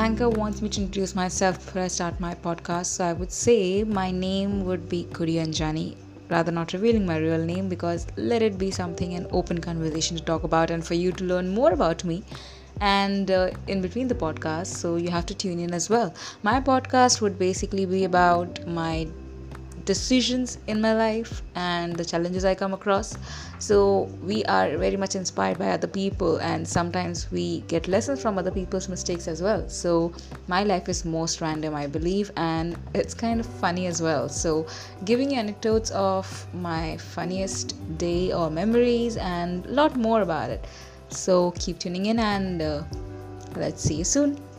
Anchor wants me to introduce myself before I start my podcast, so I would say my name would be Kuri Anjani. Rather, not revealing my real name because let it be something an open conversation to talk about and for you to learn more about me and uh, in between the podcast so you have to tune in as well my podcast would basically be about my decisions in my life and the challenges I come across. So, we are very much inspired by other people, and sometimes we get lessons from other people's mistakes as well. So, my life is most random, I believe, and it's kind of funny as well. So, giving you anecdotes of my funniest day or memories and a lot more about it. So, keep tuning in and uh, let's see you soon.